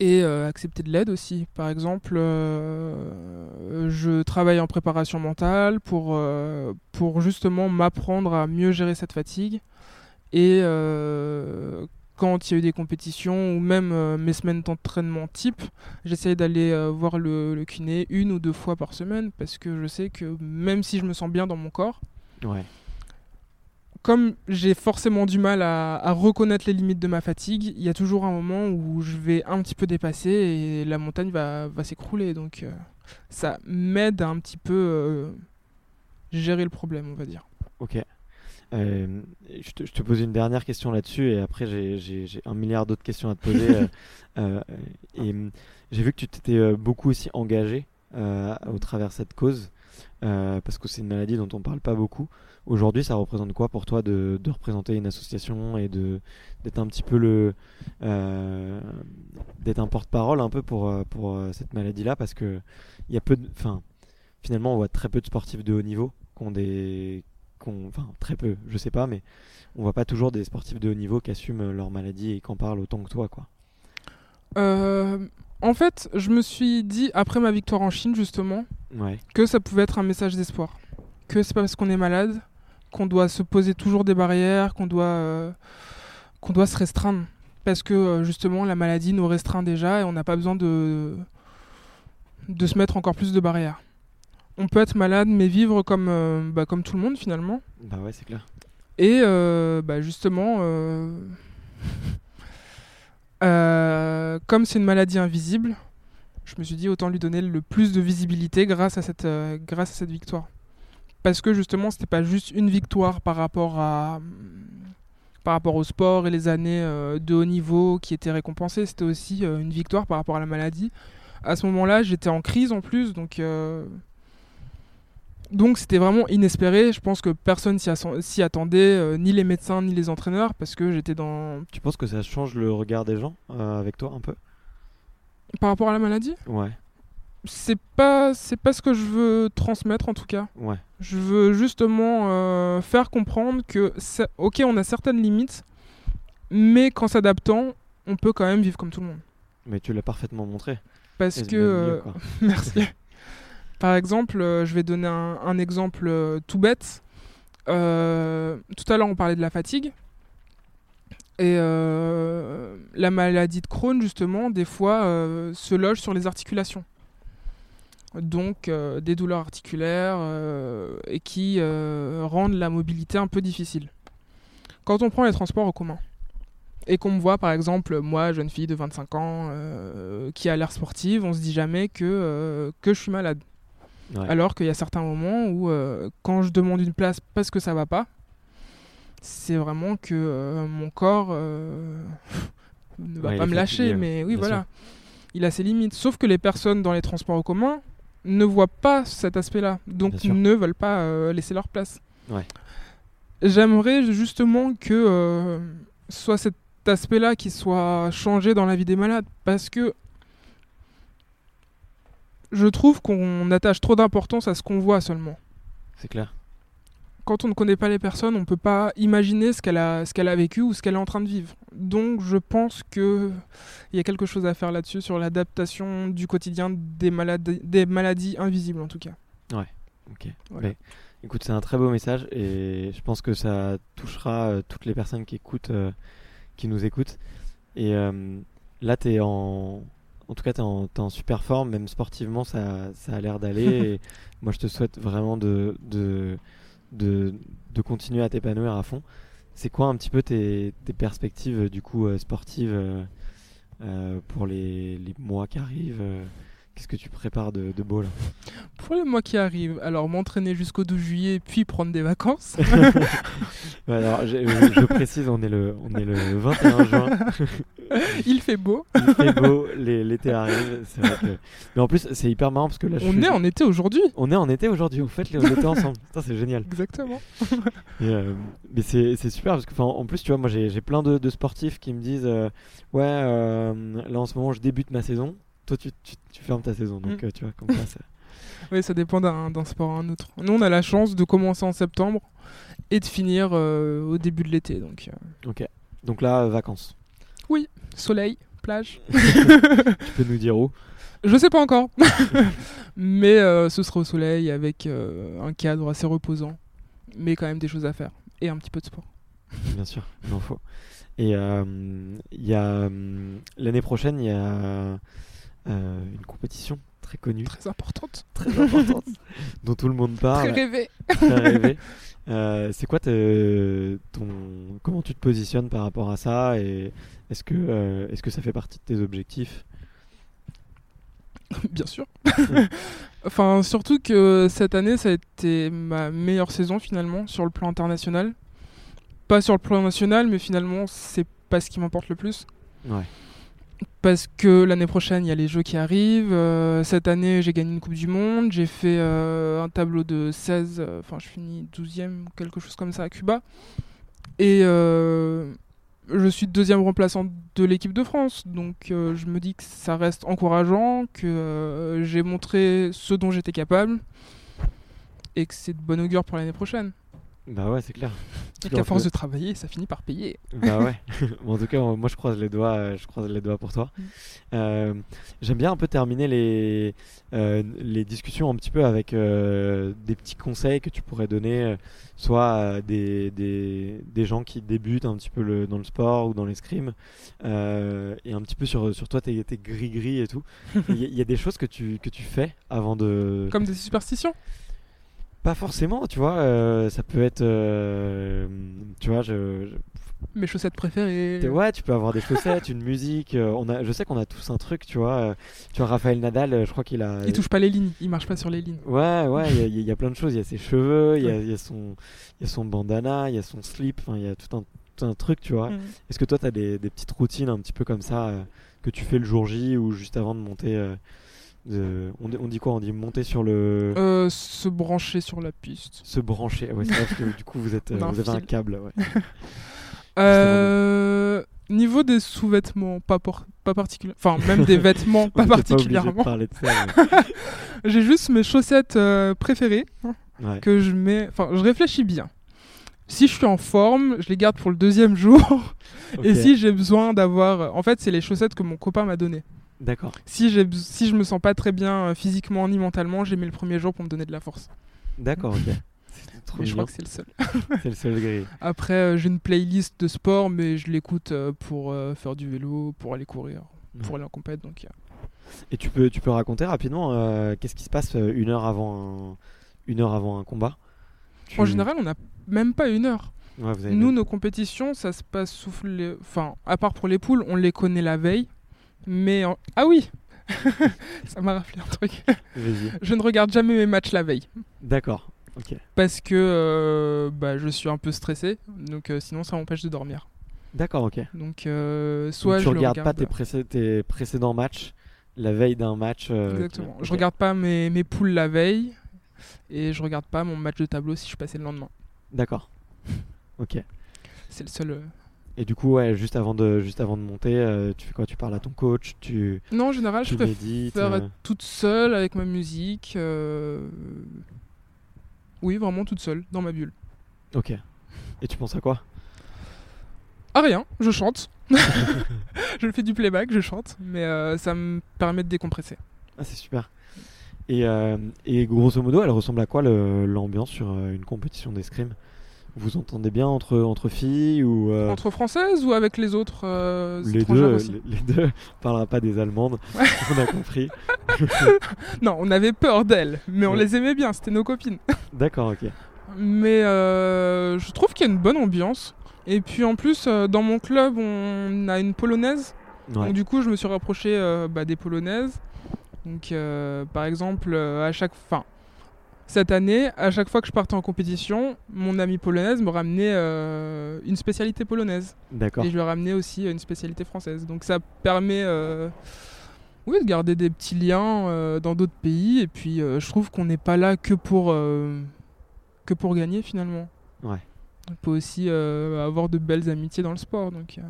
Et euh, accepter de l'aide aussi. Par exemple, euh, je travaille en préparation mentale pour, euh, pour justement m'apprendre à mieux gérer cette fatigue. Et quand il y a eu des compétitions ou même mes semaines d'entraînement type, j'essaye d'aller voir le, le kiné une ou deux fois par semaine parce que je sais que même si je me sens bien dans mon corps. Comme j'ai forcément du mal à, à reconnaître les limites de ma fatigue, il y a toujours un moment où je vais un petit peu dépasser et la montagne va, va s'écrouler. Donc euh, ça m'aide à un petit peu euh, gérer le problème, on va dire. Ok. Euh, je, te, je te pose une dernière question là-dessus et après j'ai- un milliard d'autres questions à te poser. euh, [LAUGHS] et j'ai vu que tu t'étais beaucoup aussi engagé au travers de cette cause euh, parce que c'est une maladie dont on parle pas beaucoup. Aujourd'hui, ça représente quoi pour toi de, représenter une association et d'être un petit peu le euh, d'être un porte-parole un peu pour euh, pour cette maladie-là? Parce que il y a peu de, enfin finalement on voit très peu de sportifs de haut niveau qui ont des enfin très peu, je sais pas, mais on voit pas toujours des sportifs de haut niveau qui assument leur maladie et qui en parlent autant que toi, quoi. Euh, en fait, je me suis dit, après ma victoire en Chine, justement, Ouais, que ça pouvait être un message d'espoir. Que c'est pas parce qu'on est malade qu'on doit se poser toujours des barrières, qu'on doit, euh, qu'on doit se restreindre. Parce que euh, justement, la maladie nous restreint déjà et on n'a pas besoin de, de se mettre encore plus de barrières. On peut être malade, mais vivre comme, euh, bah, comme tout le monde finalement. bah ouais, c'est clair. Et bah, justement, [LAUGHS] euh, comme c'est une maladie invisible, je me suis dit autant lui donner le plus de visibilité grâce à cette, euh, grâce à cette victoire. Parce que justement, c'était pas juste une victoire par rapport à par rapport au sport et les années euh, de haut niveau qui étaient récompensées, c'était aussi une victoire par rapport à la maladie. À ce moment-là, j'étais en crise en plus, donc donc c'était vraiment inespéré. Je pense que personne s'y attendait, euh, ni les médecins ni les entraîneurs, parce que j'étais dans Tu penses que ça change le regard des gens euh, avec toi un peu? Par rapport à la maladie? Ouais. c'est pas c'est pas ce que je veux transmettre en tout cas. Ouais. Je veux justement euh, faire comprendre que ok on a certaines limites, mais qu'en s'adaptant, on peut quand même vivre comme tout le monde. Mais tu l'as parfaitement montré. Parce que mieux. [LAUGHS] Merci. [LAUGHS] Par exemple, euh, je vais donner un, exemple euh, tout bête. Euh, tout à l'heure, on parlait de la fatigue. Et la maladie de Crohn, justement, des fois, se loge sur les articulations. Donc, des douleurs articulaires et qui rendent la mobilité un peu difficile. Quand on prend les transports en commun, et qu'on me voit par exemple moi jeune fille de 25 ans qui a l'air sportive on se dit jamais que, que je suis malade Ouais. alors qu'il y a certains moments où euh, quand je demande une place parce que ça va pas c'est vraiment que euh, mon corps euh, [LAUGHS] ne va Ouais, pas me lâcher mais oui voilà. sûr. il a ses limites. Sauf que les personnes dans les transports en commun ne voient pas cet aspect là donc ne veulent pas laisser leur place. Ouais. j'aimerais justement que soit cet aspect-là qui soit changé dans la vie des malades. Parce que je trouve qu'on attache trop d'importance à ce qu'on voit seulement. C'est clair. Quand on ne connaît pas les personnes, on ne peut pas imaginer ce qu'elle a, ce qu'elle a vécu ou ce qu'elle est en train de vivre. Donc je pense que il y a quelque chose à faire là-dessus sur l'adaptation du quotidien des, des maladies invisibles en tout cas. Ok. Voilà. Mais, écoute, c'est un très beau message et je pense que ça touchera euh, toutes les personnes qui écoutent, euh, qui nous écoutent. Et euh, là, tu es en. En tout cas, tu es, en super forme, même sportivement, ça, ça a l'air d'aller. [LAUGHS] moi, je te souhaite vraiment de, de, de, de continuer à t'épanouir à fond. C'est quoi un petit peu tes, tes perspectives, du coup, euh, sportives euh, euh, pour les, les mois qui arrivent Qu'est-ce que tu prépares de, de beau là Pour les mois qui arrivent, alors m'entraîner jusqu'au 12 juillet puis prendre des vacances. [LAUGHS] Alors, je, je- précise, on est le, on est le 21 juin. [LAUGHS] Il fait beau. Il fait beau, l'été arrive. C'est vrai que... Mais en plus, c'est hyper marrant parce que là, je On est en été aujourd'hui. on est en été aujourd'hui. Vous faites l'été ensemble. Putain, c'est génial. Exactement. Et, euh, mais c'est super parce que, en plus, tu vois, moi, j'ai j'ai plein de, de sportifs qui me disent, euh, ouais, euh, là en ce moment, je débute ma saison. Toi, tu, tu, tu fermes ta saison, donc Mm. euh, tu vois, comme ça. [LAUGHS] Oui, ça dépend d'un sport à un autre. Nous, on a la chance de commencer en septembre et de finir euh, au début de l'été. Donc, euh, Ok. Donc là, vacances. soleil, plage. [LAUGHS] Tu peux nous dire où? Je sais pas encore. [LAUGHS] Mais euh, ce sera au soleil avec un cadre assez reposant. Mais quand même des choses à faire. Et un petit peu de sport. Bien sûr, il en faut. Et il y a euh, l'année prochaine, il y a euh, une compétition très connue, Très importante. très importante, [LAUGHS] dont tout le monde Très parle, très rêvé. [LAUGHS] Euh, c'est quoi ton comment tu te positionnes par rapport à ça et est-ce que euh, est-ce que ça fait partie de tes objectifs? [LAUGHS] Bien sûr. enfin, surtout que cette année, ça a été ma meilleure saison finalement sur le plan international. Pas sur le plan national, mais finalement, c'est pas ce qui m'importe le plus. Ouais. Parce que l'année prochaine, il y a les Jeux qui arrivent. Euh, cette année, j'ai gagné une Coupe du Monde. J'ai fait euh, un tableau de 16, euh, enfin, je finis 12e, quelque chose comme ça à Cuba. Et je suis deuxième remplaçant de l'équipe de France. Donc, je me dis que ça reste encourageant, que j'ai montré ce dont j'étais capable. Et que c'est de bon augure pour l'année prochaine. Bah ouais, c'est clair. Et qu'à force de travailler, ça finit par payer. Bah ouais. [LAUGHS] [LAUGHS] Bon, en tout cas, moi je croise les doigts, euh, je croise les doigts pour toi. Mm. Euh, J'aime bien un peu terminer les euh, les discussions un petit peu avec euh, des petits conseils que tu pourrais donner, euh, soit à des, des des gens qui débutent un petit peu le, dans le sport ou dans l'escrime, euh, et un petit peu sur sur toi tes tes gris gris et tout. [LAUGHS] Il y, y a des choses que tu que tu fais avant de Comme des superstitions? Pas forcément, tu vois. euh, ça peut être, euh, tu vois, je, je- Mes chaussettes préférées. Ouais, tu peux avoir des chaussettes, une musique. euh, on a, je sais qu'on a tous un truc, tu vois. tu vois, Raphaël Nadal, je crois qu'il a. Il touche pas les lignes, il marche pas sur les lignes. Ouais, ouais, il y a- y, y plein de choses. Il y a ses cheveux, il y, a, y son, il y a son bandana, il y a son slip. Enfin, il y a tout un, tout un truc, tu vois. Mm. Est-ce que toi, t'as des, des petites routines un petit peu comme ça que tu fais le jour J ou juste avant de monter euh, on, dit- on dit quoi? On dit monter sur le. Euh, se brancher sur la piste. Se brancher. Ouais, c'est vrai parce que du coup, vous, êtes, euh, vous avez un câble. Ouais. [LAUGHS] Euh, niveau des sous-vêtements, pas, por- pas particulièrement. Enfin, même des vêtements, [LAUGHS] pas particulièrement. parler de ça, mais- [LAUGHS] J'ai juste mes chaussettes euh, préférées Ouais. que je mets. Enfin, je réfléchis bien. Si je suis en forme, je les garde pour le deuxième jour. Et si j'ai besoin d'avoir. En fait, c'est les chaussettes que mon copain m'a données. D'accord. Si, si je me sens pas très bien euh, physiquement ni mentalement, j'ai mis le premier jour pour me donner de la force. D'accord, ok. [LAUGHS] Trop je crois que c'est le seul. C'est le seul gris. [LAUGHS] Après, euh, j'ai une playlist de sport, mais je l'écoute euh, pour euh, faire du vélo, pour aller courir, pour aller en compète. Donc, Et tu peux, tu peux raconter rapidement qu'est-ce qui se passe une heure avant un, une heure avant un combat? Tu- En général, on n'a même pas une heure. Ouais, Nous, nos compétitions, ça se passe sous les... Enfin, à part pour les poules, on les connaît la veille. Mais... en- Ah oui [LAUGHS] Ça m'a rappelé un truc. Je ne regarde jamais mes matchs la veille. D'accord. Ok. Parce que euh, bah, je suis un peu stressé. Donc euh, sinon, ça m'empêche de dormir. D'accord, ok. Donc, euh, Donc, soit tu je regardes pas regarde... tes, précé- tes précédents matchs la veille d'un match. Exactement. qui- Je regarde pas mes, mes poules la veille. Et je regarde pas mon match de tableau si je suis passé le lendemain. D'accord. [LAUGHS] Ok. C'est le seul... Et du coup, ouais, juste avant de, juste avant de monter, euh, tu fais quoi? Tu parles à ton coach Tu, Non, en général, tu je préfère médites faire euh, être toute seule avec ma musique. euh, Oui, vraiment toute seule, dans ma bulle. Ok. Et tu penses à quoi? Ah rien, je chante. [LAUGHS] [LAUGHS] je fais du playback, je chante, mais euh, ça me permet de décompresser. Ah, c'est super. Et, et grosso modo, elle ressemble à quoi l'ambiance sur une compétition d'escrime? Vous entendez bien entre, entre filles ou euh, Entre françaises ou avec les autres euh, les deux aussi les, les deux On parlera pas des allemandes, on a compris. [LAUGHS] Non, on avait peur d'elles, mais on Ouais. les aimait bien, c'était nos copines. [LAUGHS] D'accord, ok. Mais euh, je trouve qu'il y a une bonne ambiance. Et puis en plus, dans mon club, on a une polonaise. Ouais. Donc du coup, je me suis rapproché bah, des polonaises. Donc par exemple, à chaque fin, cette année, à chaque fois que je partais en compétition, mon amie polonaise me ramenait euh, une spécialité polonaise. D'accord. Et je lui ramenais aussi une spécialité française. Donc ça permet euh, oui, de garder des petits liens euh, dans d'autres pays. Et puis je trouve qu'on n'est pas là que pour, que pour gagner finalement. Ouais. On peut aussi avoir de belles amitiés dans le sport. Donc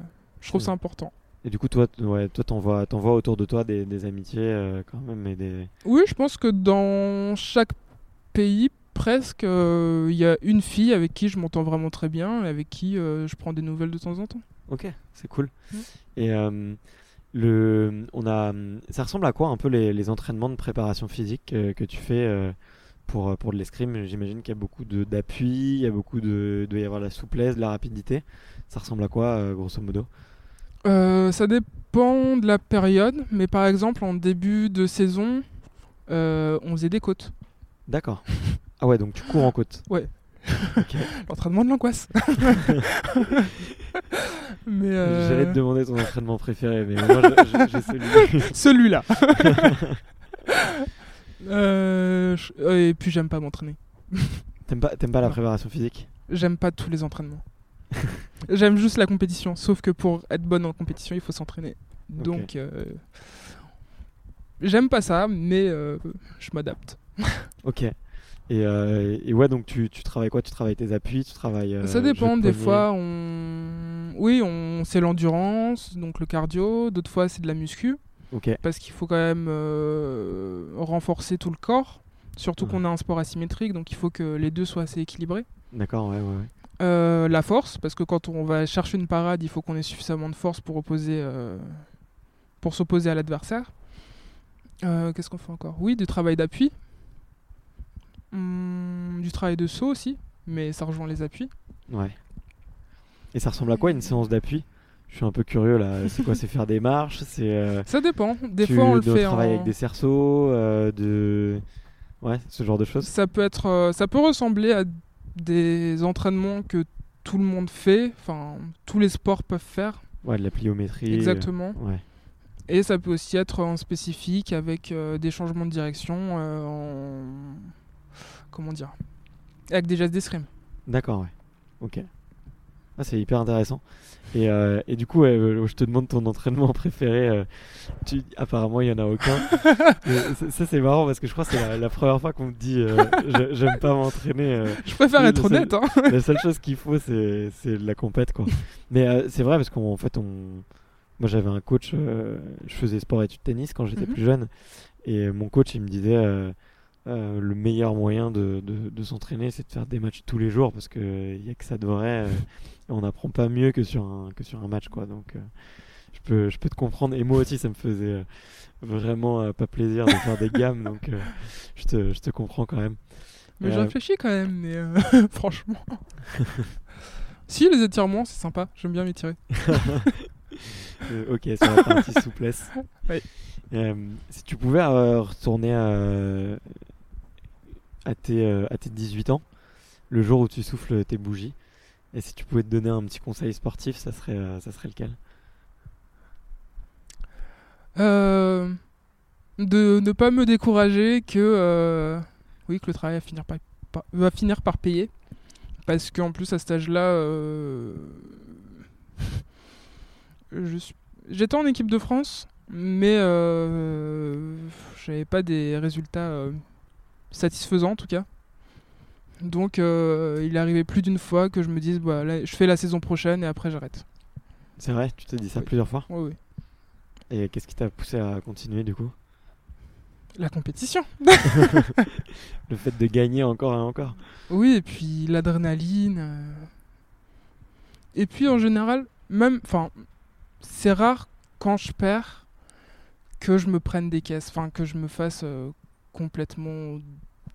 je trouve Ouais. ça important. Et du coup, toi, ouais, toi, t'envoies, t'envoies autour de toi des, des amitiés euh, quand même et des. Oui, je pense que dans chaque pays, presque, euh, il y a une fille avec qui je m'entends vraiment très bien et avec qui euh, je prends des nouvelles de temps en temps. Ok, c'est cool. Et euh, le, on a, ça ressemble à quoi un peu les, les entraînements de préparation physique que tu fais pour, pour de l'escrime? J'imagine qu'il y a beaucoup de- d'appui, il y a beaucoup de, doit y avoir la souplesse, de la rapidité. Ça ressemble à quoi, grosso modo? Ça dépend de la période, mais par exemple en début de saison, on faisait des côtes. D'accord. Ah ouais, donc tu cours en côte. [LAUGHS] L'entraînement de l'angoisse. [LAUGHS] mais euh, J'allais te demander ton entraînement préféré, mais moi j'ai celui. celui-là. [LAUGHS] Euh, euh, et puis j'aime pas m'entraîner. T'aimes pas, la préparation physique? J'aime pas tous les entraînements. J'aime juste la compétition, sauf que pour être bonne en compétition, il faut s'entraîner. Donc, euh, j'aime pas ça, mais je m'adapte. [LAUGHS] Ok. Et, euh, et ouais, donc tu, tu travailles quoi? Tu travailles tes appuis Tu travailles. euh, ça dépend, de des poignet fois, on... oui, on... c'est l'endurance, donc le cardio, d'autres fois, c'est de la muscu, Ok. parce qu'il faut quand même euh, renforcer tout le corps, surtout Ouais. qu'on a un sport asymétrique, donc il faut que les deux soient assez équilibrés. D'accord, ouais, ouais, ouais. La force, parce que quand on va chercher une parade, il faut qu'on ait suffisamment de force pour opposer, pour s'opposer à l'adversaire. Qu'est-ce qu'on fait encore? Oui, du travail d'appui, Hum, du travail de saut aussi, mais ça rejoint les appuis. Ouais. Et ça ressemble à quoi une séance d'appui? Je suis un peu curieux là. C'est quoi C'est faire des marches? C'est. euh, Ça dépend. Des tu fois, on le fait travailler en... avec des cerceaux, euh, de. Ouais, ce genre de choses? Ça peut être, euh, ça peut ressembler à des entraînements que tout le monde fait, enfin tous les sports peuvent faire. Ouais, de la pliométrie. euh, Exactement. Ouais. Et ça peut aussi être en spécifique avec euh, des changements de direction euh, en. Comment dire Avec des gestes d'escrime. D'accord, ouais. Ok. Ah, c'est hyper intéressant. Et, euh, et du coup, ouais, euh, je te demande ton entraînement [LAUGHS] préféré. euh, tu... Apparemment, il n'y en a aucun. [LAUGHS] Ça, c'est marrant parce que je crois que c'est la, la première fois qu'on me dit euh, j'aime pas m'entraîner. Je préfère être honnête. Hein. la seule chose qu'il faut, c'est la compète, quoi. Mais c'est vrai parce qu'en fait, on, moi j'avais un coach, je faisais sport études tennis quand j'étais Mhm. plus jeune, et mon coach il me disait euh, euh, le meilleur moyen de, de- de s'entraîner c'est de faire des matchs tous les jours parce qu'il n'y a que ça de vrai, euh, et on n'apprend pas mieux que sur un, que sur un match quoi. Donc euh, je, peux, je peux te comprendre, et moi aussi ça me faisait euh, vraiment euh, pas plaisir de faire des gammes, donc euh, je, te, je te comprends quand même. Mais je Euh, réfléchis quand même, mais euh, [LAUGHS] franchement. [LAUGHS] si, les étirements, c'est sympa. J'aime bien m'étirer. [LAUGHS] Euh, ok, sur la partie souplesse. Oui. Euh, si tu pouvais euh, retourner à, à, tes, euh, à tes 18 ans, le jour où tu souffles tes bougies, et si tu pouvais te donner un petit conseil sportif, ça serait, euh, ça serait lequel? Euh, de ne pas me décourager que, euh, oui, que le travail va finir par, payer. Parce qu'en plus, à cet âge-là, euh, [LAUGHS] j'étais en équipe de France, mais euh, j'avais pas des résultats euh, satisfaisants en tout cas. Donc, euh, il arrivé plus d'une fois que je me dise, bah, là, je fais la saison prochaine et après j'arrête. C'est vrai, tu t'es dit ça Oui. plusieurs fois Oui, oui. Et qu'est-ce qui t'a poussé à continuer du coup? La compétition. [LAUGHS] [LAUGHS] Le fait de gagner encore et encore Oui, et puis l'adrénaline. euh. Et puis en général, même, enfin, c'est rare quand je perds que je me prenne des caisses, enfin que je me fasse euh, complètement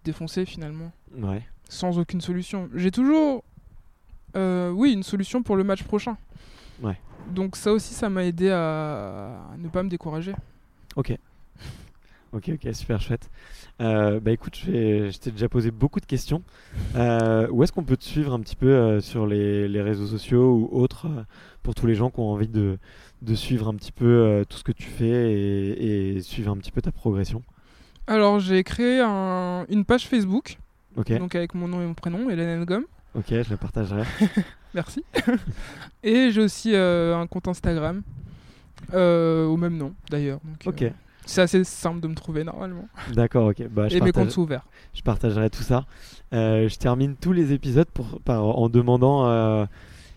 défoncer finalement, Ouais, sans aucune solution. J'ai toujours, euh, oui, une solution pour le match prochain. Ouais. Donc ça aussi, ça m'a aidé à... à ne pas me décourager. ok. [LAUGHS] Ok, ok, super chouette. Euh, bah écoute, je, t'ai déjà posé beaucoup de questions. Euh, où est-ce qu'on peut te suivre un petit peu euh, sur les, les réseaux sociaux ou autres pour tous les gens qui ont envie de, de suivre un petit peu euh, tout ce que tu fais et, et suivre un petit peu ta progression Alors j'ai créé un- une page Facebook, Ok, donc avec mon nom et mon prénom, Hélène Ngom. ok, je la partagerai. [LAUGHS] Merci. [LAUGHS] et j'ai aussi euh, un compte Instagram euh, au même nom d'ailleurs. Ok, c'est assez simple de me trouver normalement. d'accord, ok. Bah, je, et mes comptes sont ouverts. je partagerai tout ça. Euh, je termine tous les épisodes pour, par, en demandant euh,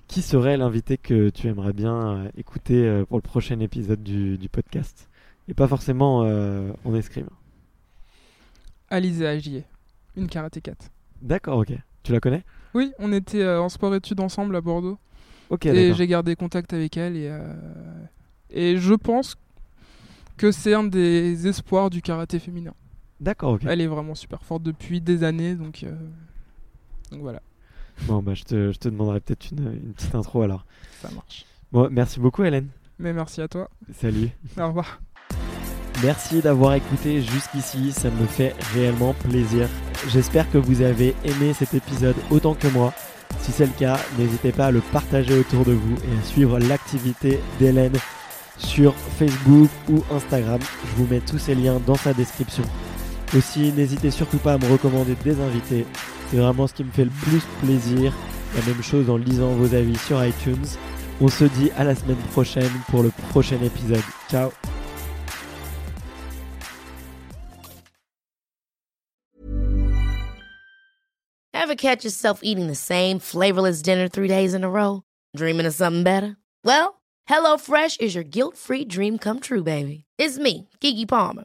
qui serait l'invité que tu aimerais bien euh, écouter euh, pour le prochain épisode du, du podcast? Et pas forcément euh, en escrime. Alizé Agier, une karatékate. D'accord, ok. Tu la connais? Oui, on était euh, en sport-études ensemble à Bordeaux. Ok, et j'ai gardé contact avec elle. Et, euh, et je pense que c'est un des espoirs du karaté féminin. D'accord, ok. Elle est vraiment super forte depuis des années. Donc, donc voilà, Bon, bah, je te, je te demanderai peut-être une, une petite intro alors. ça marche. Bon, merci beaucoup, Hélène. Mais merci à toi. Salut. Au revoir. Merci d'avoir écouté jusqu'ici, ça me fait réellement plaisir. J'espère que vous avez aimé cet épisode autant que moi. Si c'est le cas, n'hésitez pas à le partager autour de vous et à suivre l'activité d'Hélène sur Facebook ou Instagram. Je vous mets tous ces liens dans sa description. Aussi, n'hésitez surtout pas à me recommander des invités. C'est vraiment ce qui me fait le plus plaisir. La même chose en lisant vos avis sur iTunes. On se dit à la semaine prochaine pour le prochain épisode. Ciao Ever catch yourself eating the same flavorless dinner three days in a row? Dreaming of something better? Well, HelloFresh is your guilt free dream come true, baby. It's me, Kiki Palmer.